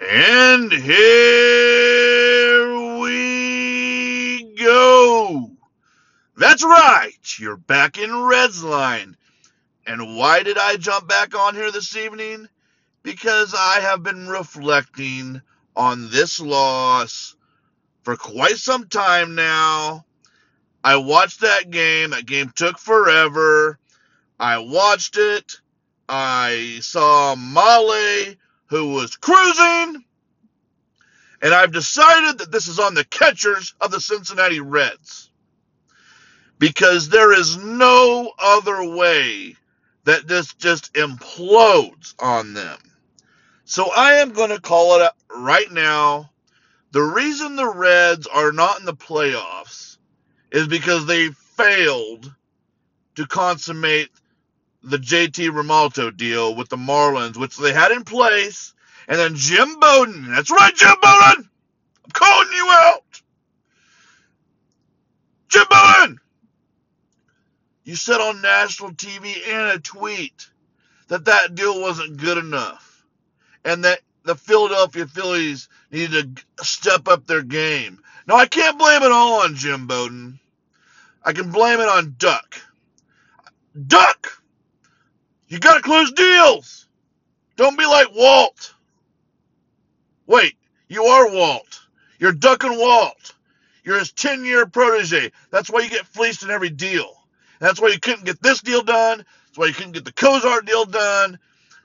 And here we go. That's right. You're back in Reds line. And why did I jump back on here this evening? Because I have been reflecting on this loss for quite some time now. I watched that game. That game took forever. I watched it. I saw Mahle, who was cruising. And I've decided that this is on the catchers of the Cincinnati Reds. Because there is no other way that this just implodes on them. So I am going to call it right now. The reason the Reds are not in the playoffs is because they failed to consummate the JT Realmuto deal with the Marlins, which they had in place. And then Jim Bowden, that's right, Jim Bowden, I'm calling you out. Jim Bowden, you said on national TV and a tweet that that deal wasn't good enough and that the Philadelphia Phillies needed to step up their game. Now, I can't blame it all on Jim Bowden. I can blame it on Duck. Duck! You gotta close deals! Don't be like Walt. Wait, you are Walt. You're Duck and Walt. You're his 10 year protege. That's why you get fleeced in every deal. That's why you couldn't get this deal done. That's why you couldn't get the Cozart deal done.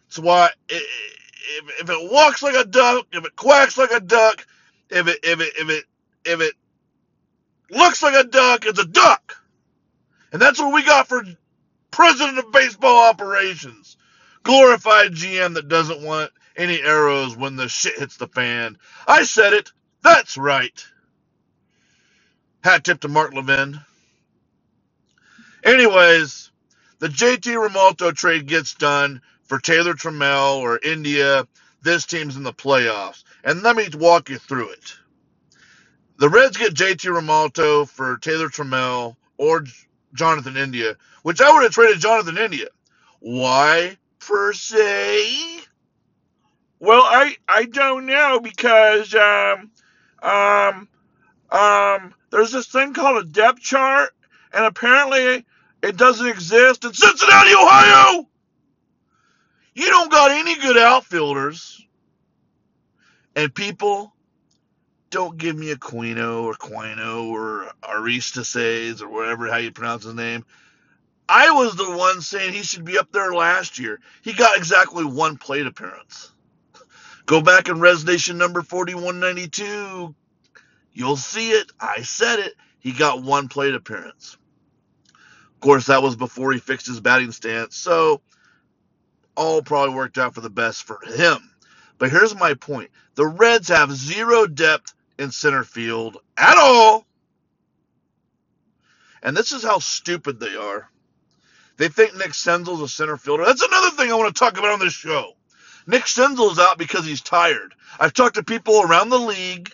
That's why if, if it walks like a duck, if it quacks like a duck, if it if it if it if it looks like a duck, it's a duck. And that's what we got for president of baseball operations. Glorified GM that doesn't want any arrows when the shit hits the fan. I said it. That's right. Hat tip to Mark Levin. Anyways, the JT Realmuto trade gets done for Taylor Trammell or India. This team's in the playoffs. And let me walk you through it. The Reds get JT Realmuto for Taylor Trammell or Jonathan India, which I would have traded Jonathan India. Why, per se? Well, I I don't know because um um um there's this thing called a depth chart, and apparently it doesn't exist in Cincinnati, Ohio. You don't got any good outfielders, and people don't give me Aquino or Quino or Aristides or whatever how you pronounce his name. I was the one saying he should be up there last year. He got exactly one plate appearance. Go back in Res number 4192. You'll see it. I said it. He got one plate appearance. Of course, that was before he fixed his batting stance. So, all probably worked out for the best for him. But here's my point the Reds have zero depth in center field at all. And this is how stupid they are. They think Nick Senzel's a center fielder. That's another thing I want to talk about on this show. Nick Senzel's out because he's tired. I've talked to people around the league.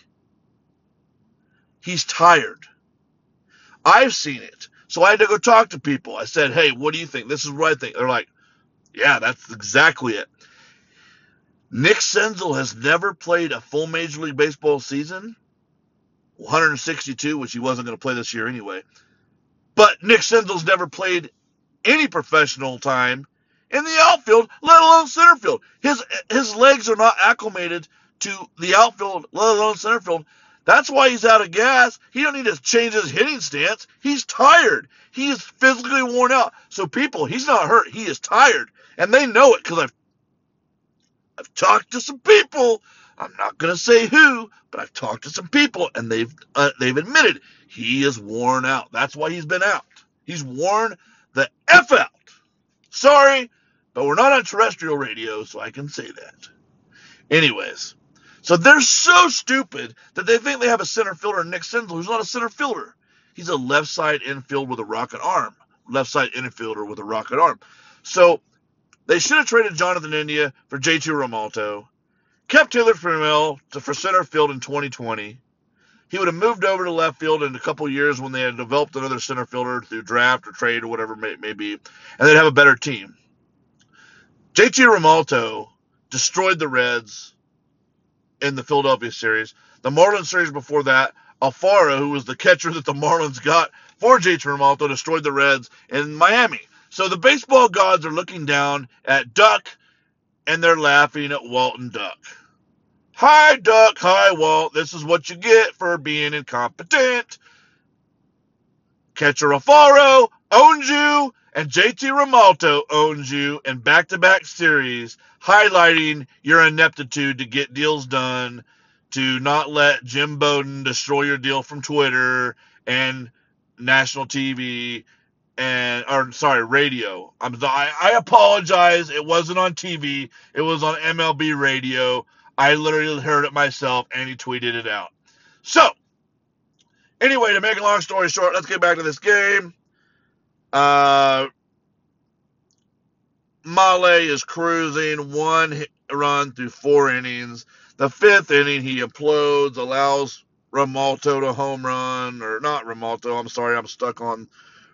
He's tired. I've seen it. So I had to go talk to people. I said, hey, what do you think? This is what I think. They're like, yeah, that's exactly it. Nick Senzel has never played a full Major League Baseball season, 162, which he wasn't going to play this year anyway. But Nick Senzel's never played any professional time in the outfield, let alone center field. His his legs are not acclimated to the outfield, let alone center field. That's why he's out of gas. He don't need to change his hitting stance. He's tired. He is physically worn out. So people, he's not hurt. He is tired, and they know it because I've I've talked to some people. I'm not going to say who, but I've talked to some people, and they've uh, they've admitted he is worn out. That's why he's been out. He's worn the f out. Sorry, but we're not on terrestrial radio, so I can say that. Anyways, so they're so stupid that they think they have a center fielder, Nick Senzel, who's not a center fielder. He's a left side infield with a rocket arm. Left side infielder with a rocket arm. So they should have traded Jonathan India for JT Realmuto, kept Taylor Trammell for center field in 2020. He would have moved over to left field in a couple years when they had developed another center fielder through draft or trade or whatever it may, be, and they'd have a better team. JT Realmuto destroyed the Reds in the Philadelphia series. The Marlins series before that, Alfaro, who was the catcher that the Marlins got for JT Realmuto, destroyed the Reds in Miami. So the baseball gods are looking down at Duck and they're laughing at Walton Duck. Hi, Duck. Hi, Walt. This is what you get for being incompetent. Catcher Alfaro owns you, and JT Realmuto owns you in back to back series, highlighting your ineptitude to get deals done, to not let Jim Bowden destroy your deal from Twitter and national TV and or sorry radio. I'm I, I apologize. It wasn't on tv it was on mlb radio. I literally heard it myself and he tweeted it out. So anyway to make a long story short let's get back to this game. Uh Mahle is cruising one run through four innings. The fifth inning he implodes allows Realmuto to home run or not Realmuto i'm sorry i'm stuck on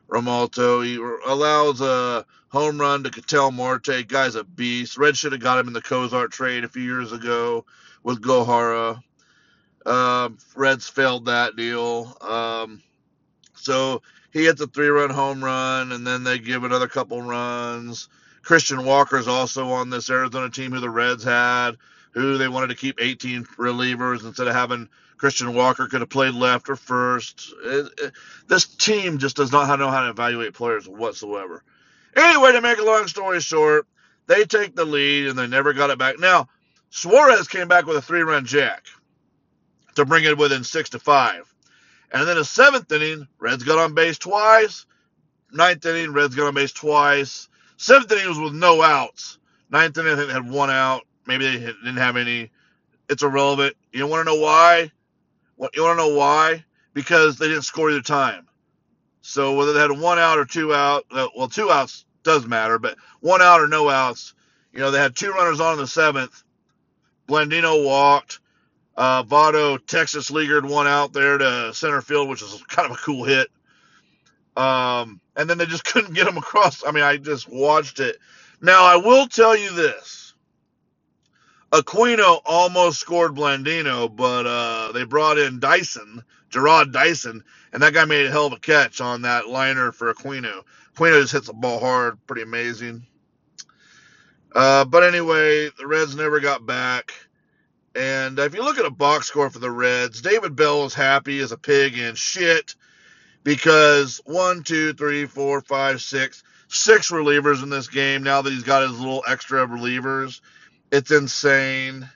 Realmuto. He allows a home run to Ketel Marte. Guy's a beast. Red should have got him in the Cozart trade a few years ago with Gohara. Um, Reds failed that deal. Um, so he hits a three run home run, and then they give another couple runs. Christian Walker's also on this Arizona team who the Reds had, who they wanted to keep 18 relievers instead of having Christian Walker could have played left or first. It, it, this team just does not know how to evaluate players whatsoever. Anyway, to make a long story short, they take the lead and they never got it back. Now, Suarez came back with a three run jack to bring it within six to five. And then the seventh inning, Reds got on base twice. Ninth inning, Reds got on base twice. Seventh inning was with no outs. Ninth inning, I think they had one out. Maybe they didn't have any. It's irrelevant. You don't want to know why? You want to know why? Because they didn't score either time. So whether they had one out or two out, uh, well, two outs does matter, but one out or no outs, you know, they had two runners on in the seventh. Blandino walked. Uh, Votto Texas leaguered one out there to center field, which is kind of a cool hit. Um, and then they just couldn't get him across. I mean, I just watched it. Now, I will tell you this Aquino almost scored Blandino, but uh, they brought in Dyson, Jarrod Dyson, and that guy made a hell of a catch on that liner for Aquino. Aquino just hits the ball hard, pretty amazing. Uh, but anyway, the Reds never got back. And if you look at a box score for the Reds, David Bell is happy as a pig and shit because one, two, three, four, five, six, six relievers in this game now that he's got his little extra relievers it's insane.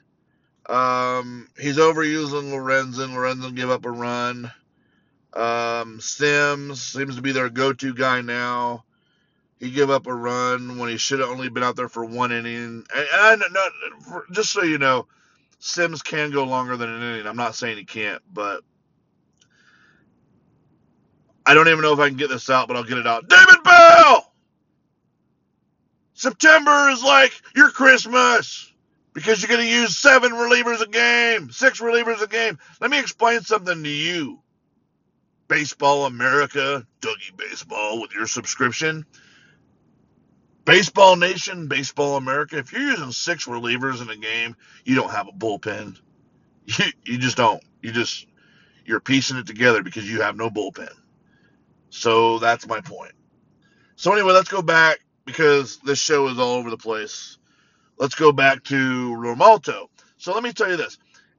Um, he's overusing Lorenzen. Lorenzen give up a run. Um, Sims seems to be their go-to guy now. He gave up a run when he should have only been out there for one inning. And, and not, just so you know, Sims can go longer than an inning. I'm not saying he can't, but I don't even know if I can get this out, but I'll get it out. David Bell! September is like your Christmas because you're going to use seven relievers a game, six relievers a game. Let me explain something to you. Baseball America, Dougie Baseball with your subscription. Baseball Nation, Baseball America. If you're using six relievers in a game, you don't have a bullpen. You, you just don't. You just you're piecing it together because you have no bullpen. So that's my point. So anyway, let's go back because this show is all over the place. Let's go back to Realmuto. So let me tell you this.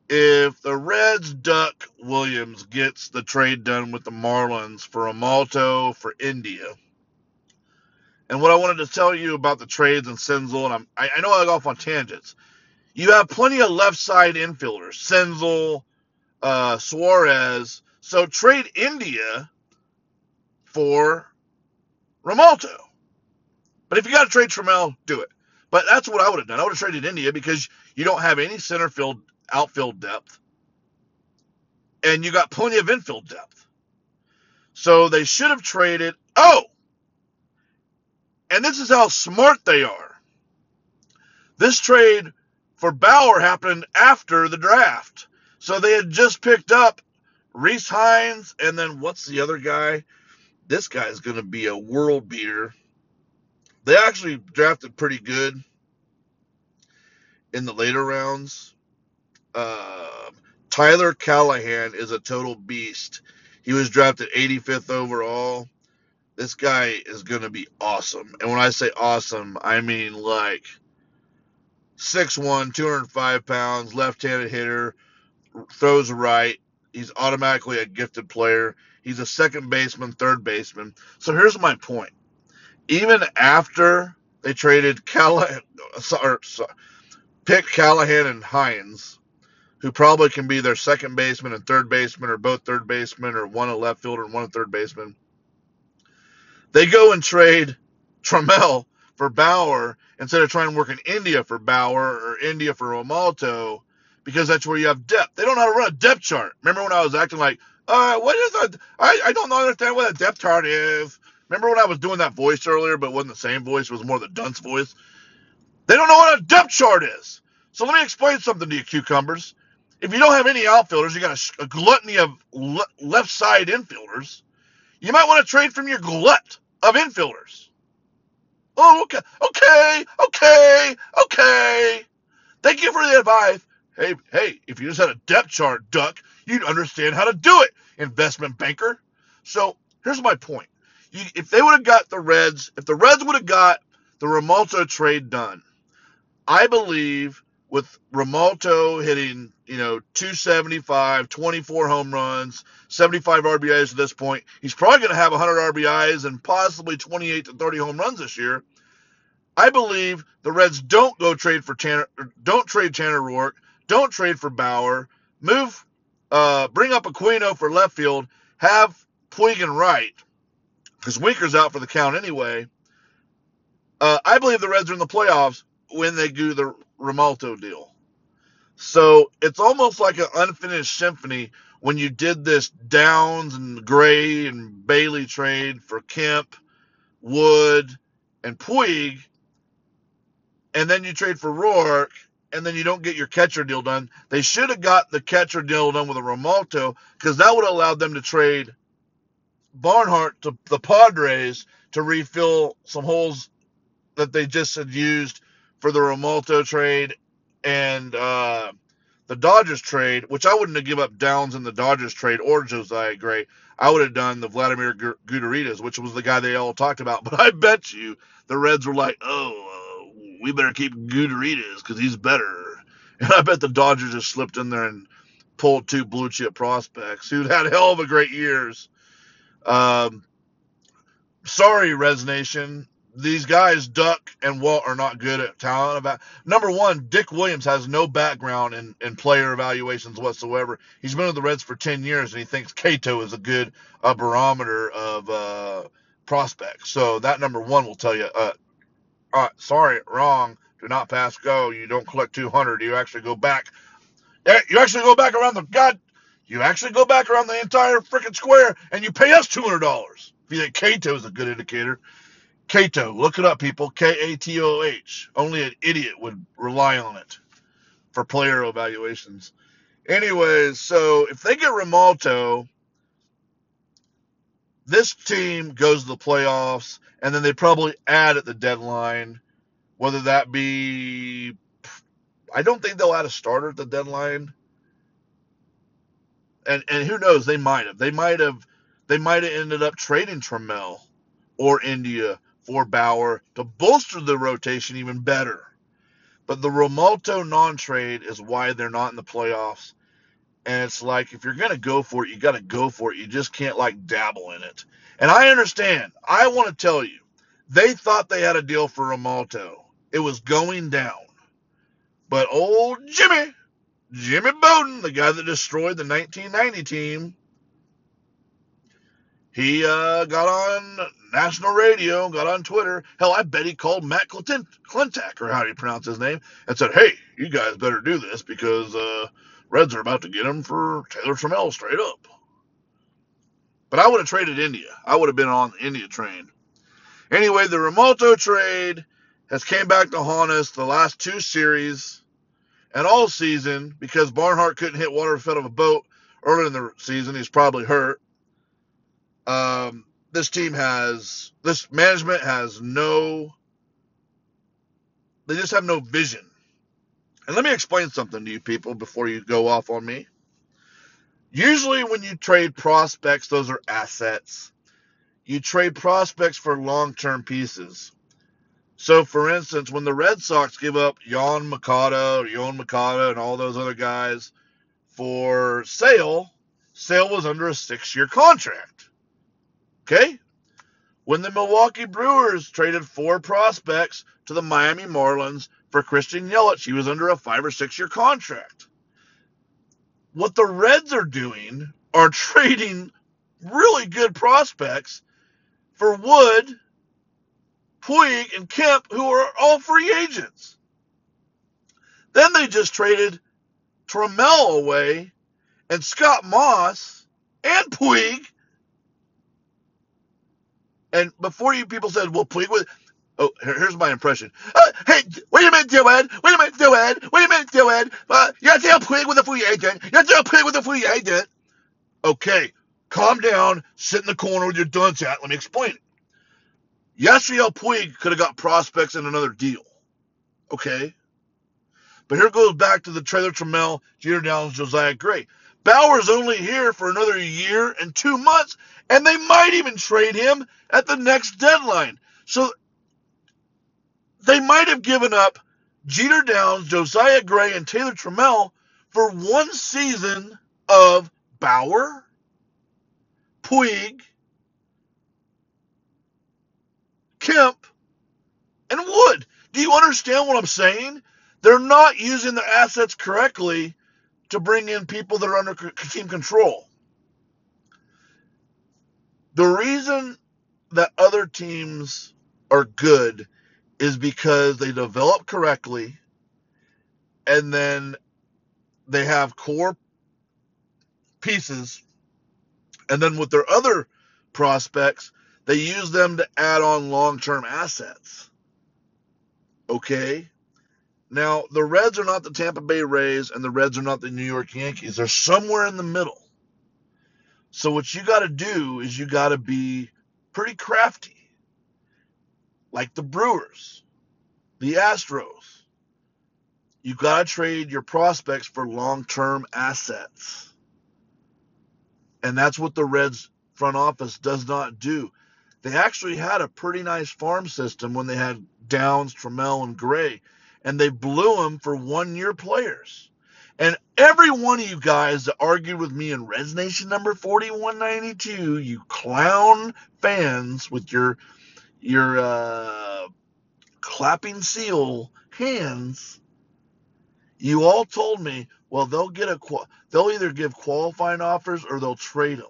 If the Reds duck Williams gets the trade done with the Marlins for Realmuto for India, and what I wanted to tell you about the trades and Senzel, and I'm, I, I know I go off on tangents. You have plenty of left side infielders, Senzel, uh, Suarez. So trade India for Realmuto. But if you got to trade Trammell, do it. But that's what I would have done. I would have traded India because you don't have any center field outfield depth. And you got plenty of infield depth. So they should have traded. Oh! And this is how smart they are. This trade for Bauer happened after the draft. So they had just picked up Rece Hinds, and then what's the other guy? This guy's going to be a world beater. They actually drafted pretty good in the later rounds. Uh, Tyler Callihan is a total beast. He was drafted 85th overall. This guy is going to be awesome. And when I say awesome, I mean like 6'1, 205 pounds, left handed hitter, throws right. He's automatically a gifted player. He's a second baseman, third baseman. So here's my point. Even after they traded Callihan, sorry, sorry, Callihan and Hinds, who probably can be their second baseman and third baseman, or both third baseman, or one a left fielder and one a third baseman. They go and trade Trammell for Bauer instead of trying to work in India for Bauer or India for Realmuto because that's where you have depth. They don't know how to run a depth chart. Remember when I was acting like, uh, what is that? I, I don't understand what a depth chart is. Remember when I was doing that voice earlier, but wasn't the same voice, it was more the dunce voice? They don't know what a depth chart is. So let me explain something to you, cucumbers. If you don't have any outfielders, you got a, a gluttony of le- left side infielders. You might want to trade from your glut of infielders. Oh, okay, okay, okay, okay. Thank you for the advice. Hey, hey, if you just had a depth chart, Duck, you'd understand how to do it, investment banker. So here's my point. You, if they would have got the Reds, if the Reds would have got the Realmuto trade done, I believe with Realmuto hitting, you know, 275, 24 home runs, 75 RBIs at this point, he's probably going to have 100 RBIs and possibly 28 to 30 home runs this year. I believe the Reds don't go trade for Tanner, don't trade Tanner Roark, don't trade for Bauer, move, uh, bring up Aquino for left field, have Puig and right, because Winker's out for the count anyway. Uh, I believe the Reds are in the playoffs when they do the Realmuto deal. So it's almost like an unfinished symphony when you did this Downs and Gray and Bailey trade for Kemp, Wood, and Puig, and then you trade for Roark, and then you don't get your catcher deal done. They should have got the catcher deal done with a Realmuto because that would have allowed them to trade Barnhart to the Padres to refill some holes that they just had used for the Realmuto trade and uh, the Dodgers trade, which I wouldn't have given up Downs in the Dodgers trade or Josiah Gray. I would have done the Vladimir Gutierrez, which was the guy they all talked about. But I bet you the Reds were like, oh, uh, we better keep Gutierrez because he's better. And I bet the Dodgers just slipped in there and pulled two blue chip prospects who'd had hell of a great years. Um, sorry, Reds Nation these guys, Duck and Walt, are not good at talent. About number one, Dick Williams has no background in, in player evaluations whatsoever. He's been with the Reds for ten years, and he thinks KATOH is a good uh, barometer of uh, prospects. So that number one will tell you, uh, sorry, wrong. Do not pass go. You don't collect 200. You actually go back. You actually go back around the god. You actually go back around the entire freaking square, and you pay us two hundred dollars. If you think KATOH is a good indicator. KATOH, look it up, people. K A T O H. Only an idiot would rely on it for player evaluations. Anyways, so if they get Realmuto, this team goes to the playoffs, and then they probably add at the deadline, whether that be. I don't think they'll add a starter at the deadline. And and who knows? They might have. They might have. They might have ended up trading Trammell or India for Bauer to bolster the rotation even better. But the Realmuto non trade is why they're not in the playoffs. And it's like, if you're to go for it, you got to go for it. You just can't like dabble in it. And I understand. I want to tell you, they thought they had a deal for Realmuto. It was going down. But old Jimmy, Jimmy Bowden, the guy that destroyed the 1990 team, he uh, got on national radio, got on Twitter. Hell, I bet he called Matt Klentak or how do you pronounce his name, and said, "Hey, you guys better do this because uh, Reds are about to get him for Taylor Trammell straight up." But I would have traded India. I would have been on the India train. Anyway, the Realmuto trade has came back to haunt us the last two series and all season because Barnhart couldn't hit water out of a boat early in the season. He's probably hurt. Um, this team has this management has no they just have no vision And let me explain something to you people before you go off on me. Usually, when you trade prospects, those are assets. You trade prospects for long term pieces. So, for instance, when the Red Sox give up Yoan Moncada, Yoan Moncada, and all those other guys for Sale, Sale was under a six year contract. Okay? When the Milwaukee Brewers traded four prospects to the Miami Marlins for Christian Yelich, he was under a five or six year contract. What the Reds are doing are trading really good prospects for Wood, Puig, and Kemp, who are all free agents. Then they just traded Trammell away and Scott Moss and Puig. And before you people said, well, Puig was. Oh, here's my impression. Uh, hey, wait a minute, Dylan. Wait a minute, Dylan. Wait a minute, Dylan. Uh, you're still Puig with a free agent. You're still Puig with a free agent. Okay, calm down. Sit in the corner with your dunce hat. Let me explain it. Yasiel Puig could have got prospects in another deal. Okay? But here goes back to the trailer Trammell, Jeter Downs, Josiah Gray. Bauer's only here for another year and two months, and they might even trade him at the next deadline. So they might have given up Jeter Downs, Josiah Gray, and Taylor Trammell for one season of Bauer, Puig, Kemp, and Wood. Do you understand what I'm saying? They're not using their assets correctly to bring in people that are under team control. The reason that other teams are good is because they develop correctly and then they have core pieces and then with their other prospects they use them to add on long-term assets okay now the reds are not the tampa bay rays and the reds are not the new york yankees they're somewhere in the middle so what you got to do is you got to be pretty crafty like the Brewers, the Astros. You got to trade your prospects for long term assets. And that's what the Reds front office does not do. They actually had a pretty nice farm system when they had Downs, Trammell, and Gray, and they blew them for one year players. And every one of you guys that argued with me in Reds Nation number 4192, you clown fans with your your uh, clapping seal hands, you all told me, well, they'll get a they'll either give qualifying offers or they'll trade him.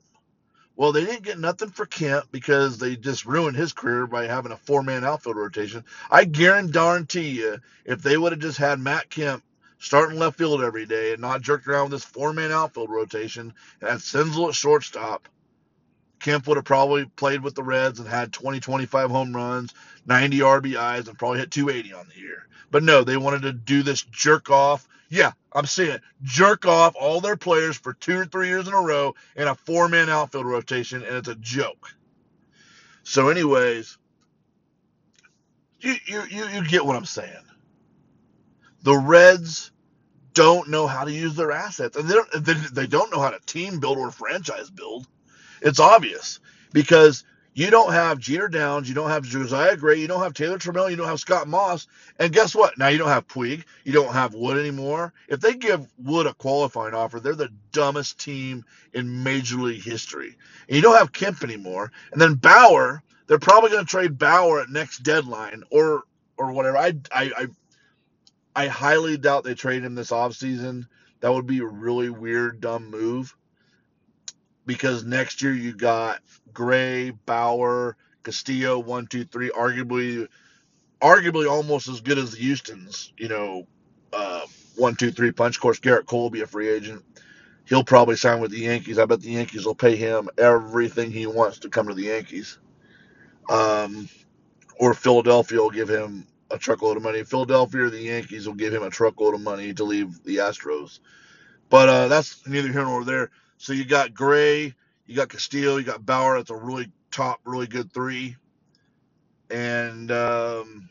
Well, they didn't get nothing for Kemp because they just ruined his career by having a four-man outfield rotation. I guarantee you, if they would have just had Matt Kemp starting left field every day and not jerked around with this four-man outfield rotation and had Senzel at shortstop, Kemp would have probably played with the Reds and had 20, 25 home runs, 90 RBIs, and probably hit 280 on the year. But no, they wanted to do this jerk off. Yeah, I'm saying it. Jerk off all their players for two or three years in a row in a four man outfield rotation, and it's a joke. So, anyways, you, you, you, you get what I'm saying. The Reds don't know how to use their assets, and they don't, they, they don't know how to team build or franchise build. It's obvious because you don't have Jeter Downs, you don't have Josiah Gray, you don't have Taylor Trammell, you don't have Scott Moss, and guess what? Now you don't have Puig, you don't have Wood anymore. If they give Wood a qualifying offer, they're the dumbest team in Major League history. And you don't have Kemp anymore, and then Bauer, they're probably going to trade Bauer at next deadline or or whatever. I I I, I highly doubt they trade him this offseason. That would be a really weird, dumb move because next year you got Gray, Bauer, Castillo, one, two, three, arguably, arguably almost as good as the Houston's. You know, uh, one, two, three punch. Of course, Gerrit Cole will be a free agent. He'll probably sign with the Yankees. I bet the Yankees will pay him everything he wants to come to the Yankees. Um, or Philadelphia will give him a truckload of money. Philadelphia or the Yankees will give him a truckload of money to leave the Astros. But uh, that's neither here nor there. So you got Gray, you got Castillo, you got Bauer. That's a really top, really good three. And um,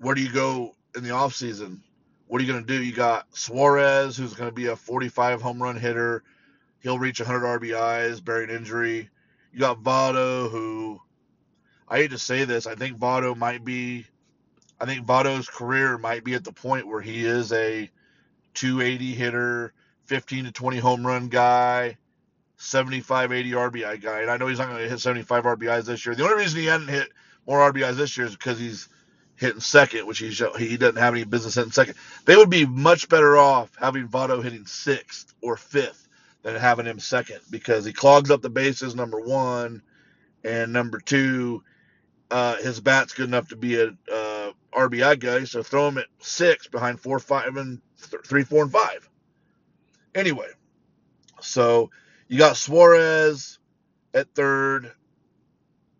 where do you go in the offseason, what are you going to do? You got Suarez, who's going to be a 45 home run hitter. He'll reach 100 RBIs, bearing injury. You got Votto, who I hate to say this, I think Votto might be, I think Votto's career might be at the point where he is a 280 hitter, 15 to 20 home run guy, 75, 80 RBI guy. And I know he's not going to hit 75 RBIs this year. The only reason he hadn't hit more RBIs this year is because he's hitting second, which he's, he doesn't have any business hitting second. They would be much better off having Votto hitting sixth or fifth than having him second because he clogs up the bases, number one. And number two, uh, his bat's good enough to be a uh, RBI guy, so throw him at six behind four, five, and th- three, four, and five. Anyway, so you got Suarez at third,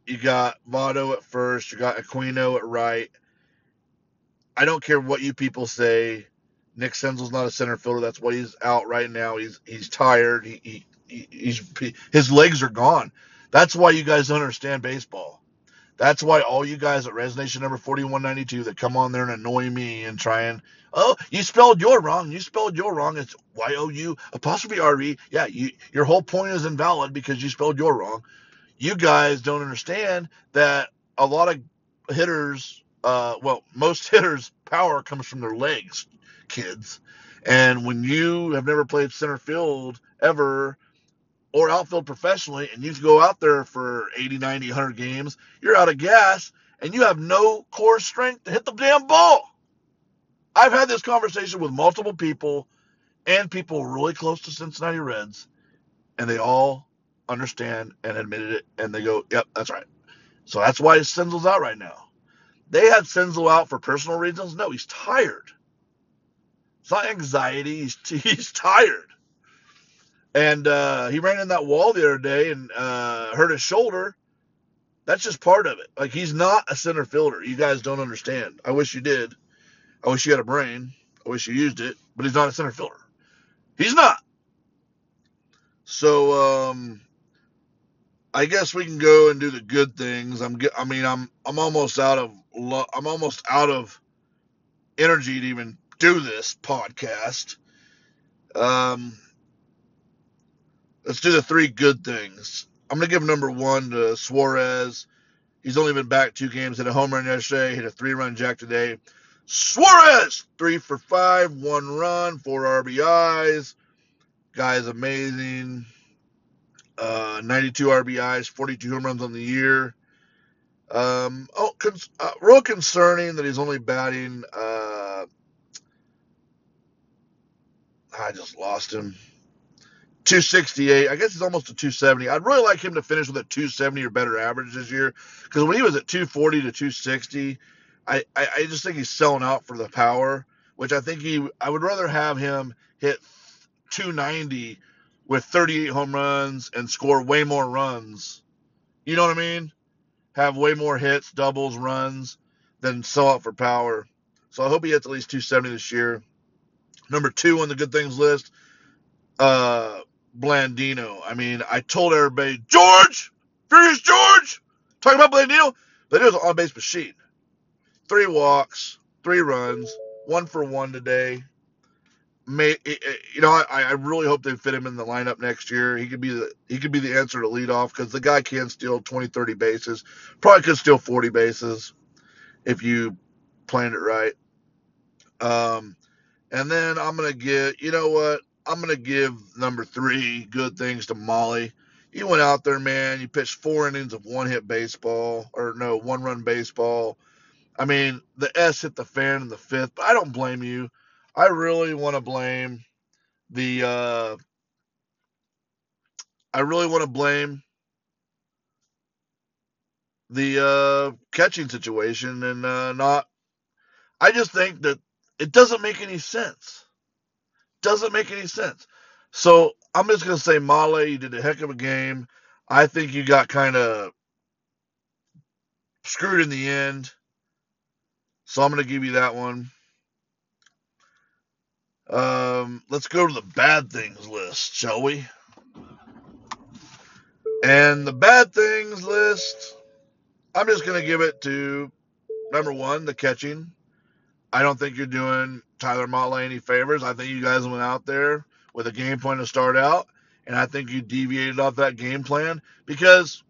you got Votto at first, you got Aquino at right. I don't care what you people say. Nick Senzel's not a center fielder. That's why he's out right now. He's he's tired. He, he, he's his legs are gone. That's why you guys don't understand baseball. That's why all you guys at Reds Nation number 4192 that come on there and annoy me and try and, oh, you spelled your wrong. You spelled your wrong. It's Y O U apostrophe R E. Yeah, you, your whole point is invalid because you spelled your wrong. You guys don't understand that a lot of hitters, uh, well, most hitters' power comes from their legs, kids. And when you have never played center field ever, or outfield professionally and you go out there for 80, 90, 100 games, you're out of gas and you have no core strength to hit the damn ball. I've had this conversation with multiple people and people really close to Cincinnati Reds, and they all understand and admitted it, and they go, "Yep, that's right." So that's why Senzel's out right now. They had Senzel out for personal reasons. No, he's tired. It's not anxiety. He's he's tired and uh, he ran in that wall the other day and uh, hurt his shoulder. That's just part of it. Like he's not a center fielder. You guys don't understand. I wish you did. I wish you had a brain. I wish you used it, but he's not a center fielder. He's not. So um, I guess we can go and do the good things. I'm. I mean, I'm. I'm almost out of. I'm almost out of energy to even do this podcast. Um, Let's do the three good things. I'm going to give number one to Suarez. He's only been back two games. Hit a home run yesterday. Hit a three-run jack today. Suarez, three for five, one run, four RBIs. Guy is amazing. Uh, 92 RBIs, 42 home runs on the year. Um, oh, cons- uh, real concerning that he's only batting. Uh, I just lost him. 268. I guess he's almost a 270. I'd really like him to finish with a 270 or better average this year because when he was at 240 to 260, I, I, I just think he's selling out for the power, which I think he I would rather have him hit 290 with 38 home runs and score way more runs. You know what I mean? Have way more hits, doubles, runs than sell out for power. So I hope he hits at least 270 this year. Number two on the good things list, uh, Blandino. I mean, I told everybody, George, Furious George, talking about Blandino. Blandino's an on base machine. Three walks, three runs, one for one today. May you know? I, I really hope they fit him in the lineup next year. He could be the he could be the answer to lead off because the guy can steal 20, 30 bases. Probably could steal 40 bases if you planned it right. Um, and then I'm gonna get you know what I'm to give number three good things to Mahle. He went out there, man. He pitched four innings of one hit baseball, or no, one run baseball. I mean, the S hit the fan in the fifth, but I don't blame you. I really want to blame the. Uh, I really want to blame the uh, catching situation and uh, not. I just think that it doesn't make any sense. Doesn't make any sense. So I'm just to say, Mahle, you did a heck of a game. I think you got kind of screwed in the end. So I'm to give you that one. Um, let's go to the bad things list, shall we? And the bad things list, I'm just going to give it to number one, the catching. I don't think you're doing Tyler Mahle any favors. I think you guys went out there with a game plan to start out, and I think you deviated off that game plan because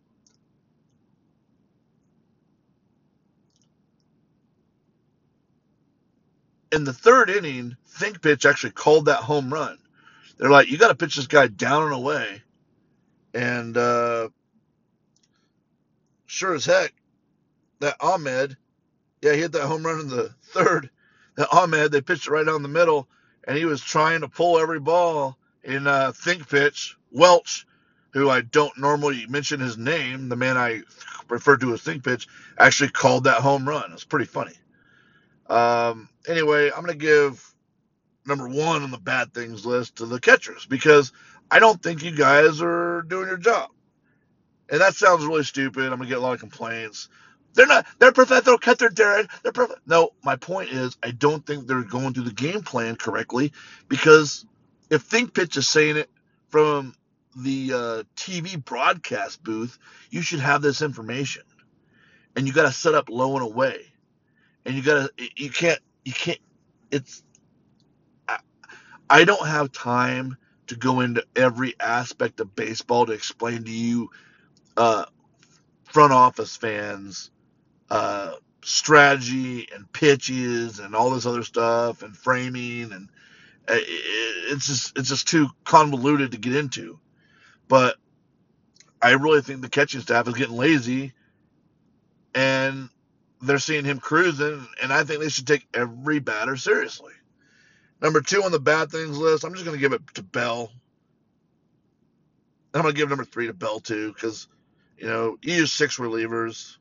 in the third inning, Think Pitch actually called that home run. They're like, you got to pitch this guy down and away. And uh, sure as heck, that Ahmed, yeah, he hit that home run in the third. Ahmed, they pitched it right down the middle, and he was trying to pull every ball in uh, Think Pitch. Welsh, who I don't normally mention his name, the man I refer to as Think Pitch, actually called that home run. It's pretty funny. Um, anyway, I'm going to give number one on the bad things list to the catchers because I don't think you guys are doing your job. And that sounds really stupid. I'm going to get a lot of complaints. They're not, they're professional catcher, Darren. They're prof-. No, my point is, I don't think they're going through the game plan correctly because if Think Pitch is saying it from the uh, TV broadcast booth, you should have this information. And you got to set up low and away. And you got to, you can't, you can't, it's, I, I don't have time to go into every aspect of baseball to explain to you, uh, front office fans, uh, strategy and pitches and all this other stuff and framing and uh, it's just it's just too convoluted to get into. But I really think the catching staff is getting lazy and they're seeing him cruising, and I think they should take every batter seriously. Number two on the bad things list, I'm just going to give it to Bell. I'm going to give number three to Bell too, because you know you use six relievers.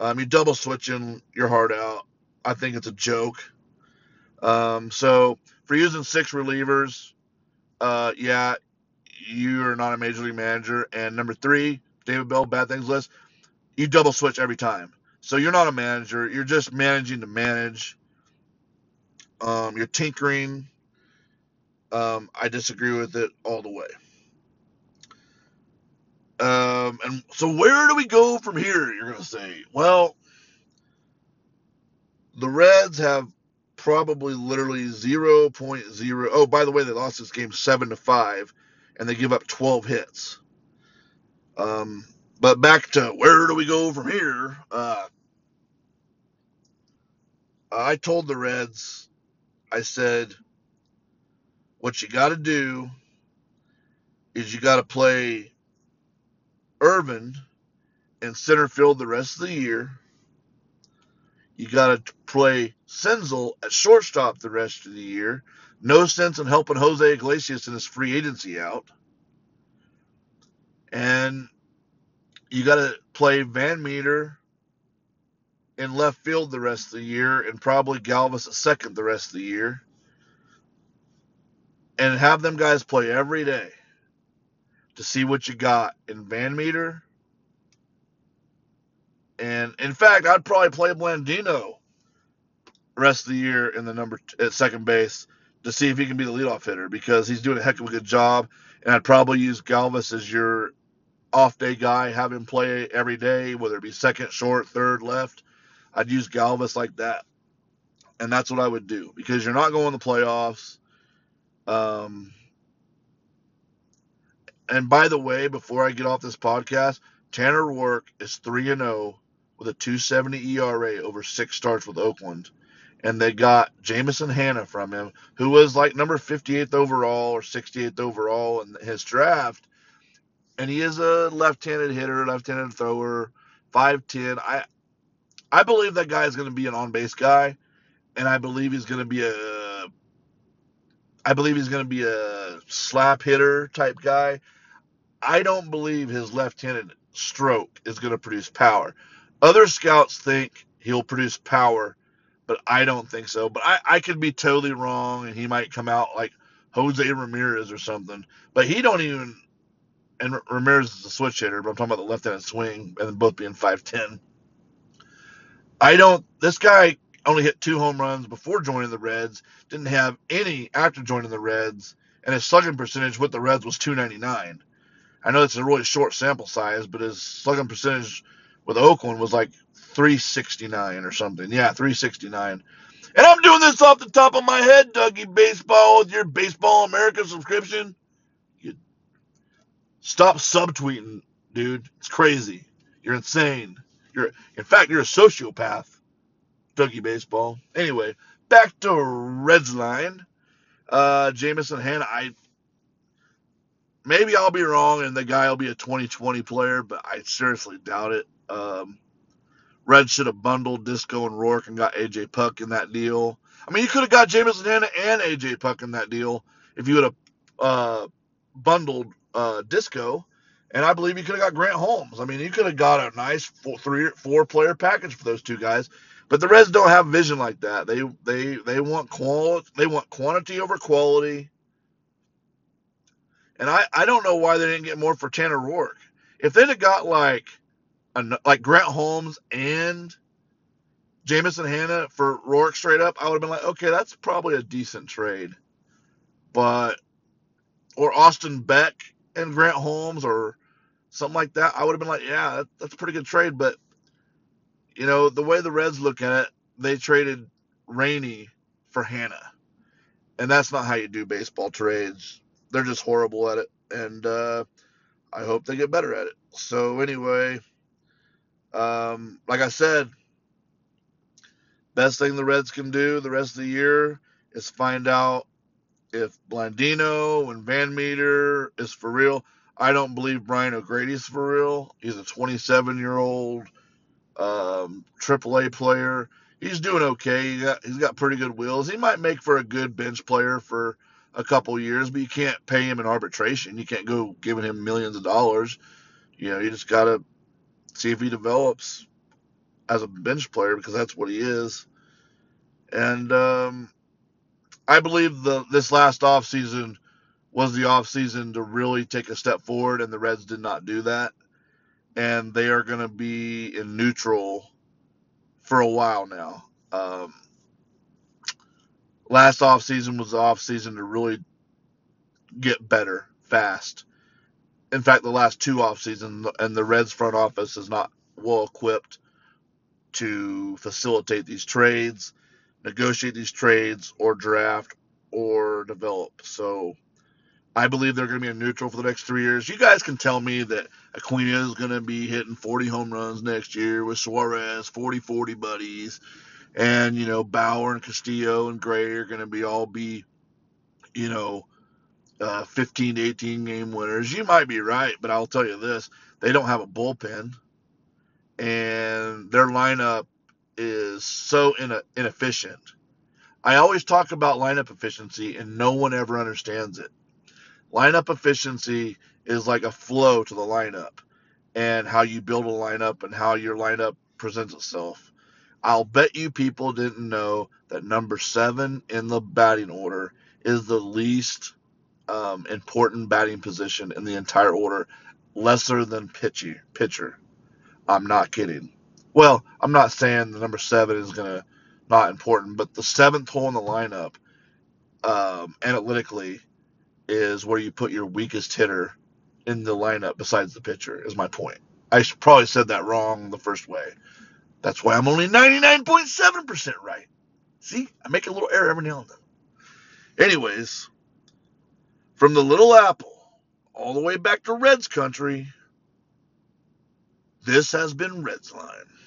Um, you double switching your heart out. I think it's a joke. Um, so for using six relievers, uh, yeah, you are not a major league manager. And number three, David Bell, bad things list, you double switch every time. So you're not a manager. You're just managing to manage. Um, you're tinkering. Um, I disagree with it all the way. Um, and so where do we go from here? You're gonna say, well, the Reds have probably literally 0.0. Oh, by the way, they lost this game seven to five, and they give up 12 hits. Um, but back to where do we go from here? Uh, I told the Reds, I said, what you got to do is you got to play Ervin in center field the rest of the year. You got to play Senzel at shortstop the rest of the year. No sense in helping Jose Iglesias in his free agency out. And you got to play Van Meter in left field the rest of the year and probably Galvis at second the rest of the year. And have them guys play every day to see what you got in Van Meter. And in fact, I'd probably play Blandino rest of the year in the number at second base to see if he can be the leadoff hitter because he's doing a heck of a good job. And I'd probably use Galvis as your off day guy, have him play every day, whether it be second, short, third, left. I'd use Galvis like that. And that's what I would do because you're not going to the playoffs. Um, and by the way, before I get off this podcast, Tanner Roark is 3 and 0 with a 270 ERA over six starts with Oakland. And they got Jameson Hannah from him, who was like number 58th overall or 68th overall in his draft and he is a left-handed hitter, left-handed thrower, 5'10. I I believe that guy is going to be an on-base guy, and I believe he's going to be a I believe he's going to be a slap hitter type guy. I don't believe his left-handed stroke is going to produce power. Other scouts think he'll produce power, but I don't think so. But I, I could be totally wrong, and he might come out like Jose Ramirez or something. But he don't even and Ramirez is a switch hitter, but I'm talking about the left-handed swing and both being 5'10. I don't. This guy only hit two home runs before joining the Reds. Didn't have any after joining the Reds, and his slugging percentage with the Reds was 299. I know it's a really short sample size, but his slugging percentage with Oakland was like 369 or something. Yeah, 369. And I'm doing this off the top of my head, Dougie Baseball, with your Baseball America subscription. You stop subtweeting, dude. It's crazy. You're insane. You're, in fact, you're a sociopath, Dougie Baseball. Anyway, back to Reds line. Uh, Jameson Hannah. I maybe I'll be wrong, and the guy will be a 2020 player, but I seriously doubt it. Um, Red should have bundled Disco and Roark and got AJ Puk in that deal. I mean, you could have got Jameson Hannah and AJ Puk in that deal if you would have uh, bundled uh, Disco. And I believe you could have got Grant Holmes. I mean, you could have got a nice four, three, four player package for those two guys. But the Reds don't have vision like that. They they they want quality. They want quantity over quality. And I, I don't know why they didn't get more for Tanner Roark. If they'd have got like like Grant Holmes and Jameson Hannah for Roark straight up, I would have been like, okay, that's probably a decent trade. But or Austin Beck and Grant Holmes or something like that, I would have been like, yeah, that, that's a pretty good trade. But you know, the way the Reds look at it, they traded Rainey for Hannah, and that's not how you do baseball trades. They're just horrible at it, and uh, I hope they get better at it. So anyway, um, like I said, best thing the Reds can do the rest of the year is find out if Blandino and VanMeter is for real. I don't believe Brian O'Grady's for real. He's a 27 year old um, AAA player. He's doing okay. He got, he's got pretty good wheels. He might make for a good bench player for a couple years, but you can't pay him in arbitration. You can't go giving him millions of dollars. You know, you just got to see if he develops as a bench player because that's what he is. And um, I believe the this last offseason was the offseason to really take a step forward, and the Reds did not do that. And they are going to be in neutral for a while now. Um, last offseason was the offseason to really get better fast. In fact, the last two off seasons, and the Reds front office is not well equipped to facilitate these trades, negotiate these trades, or draft or develop. So I believe they're going to be a neutral for the next three years. You guys can tell me that Aquino is going to be hitting 40 home runs next year with Suarez, 40 40 buddies. And, you know, Bauer and Castillo and Gray are going to be all be, you know, uh, 15 to 18 game winners. You might be right, but I'll tell you this they don't have a bullpen and their lineup is so inefficient. I always talk about lineup efficiency, and no one ever understands it. Lineup efficiency is like a flow to the lineup and how you build a lineup and how your lineup presents itself. I'll bet you people didn't know that number seven in the batting order is the least um, important batting position in the entire order, lesser than pitcher. Pitcher. I'm not kidding. Well, I'm not saying the number seven is gonna not important, but the seventh hole in the lineup, um, analytically, is where you put your weakest hitter in the lineup besides the pitcher. Is my point. I probably said that wrong the first way. That's why I'm only 99.7% right. See, I make a little error every now and then. Anyways, from the Little Apple all the way back to Reds country, this has been Reds Line.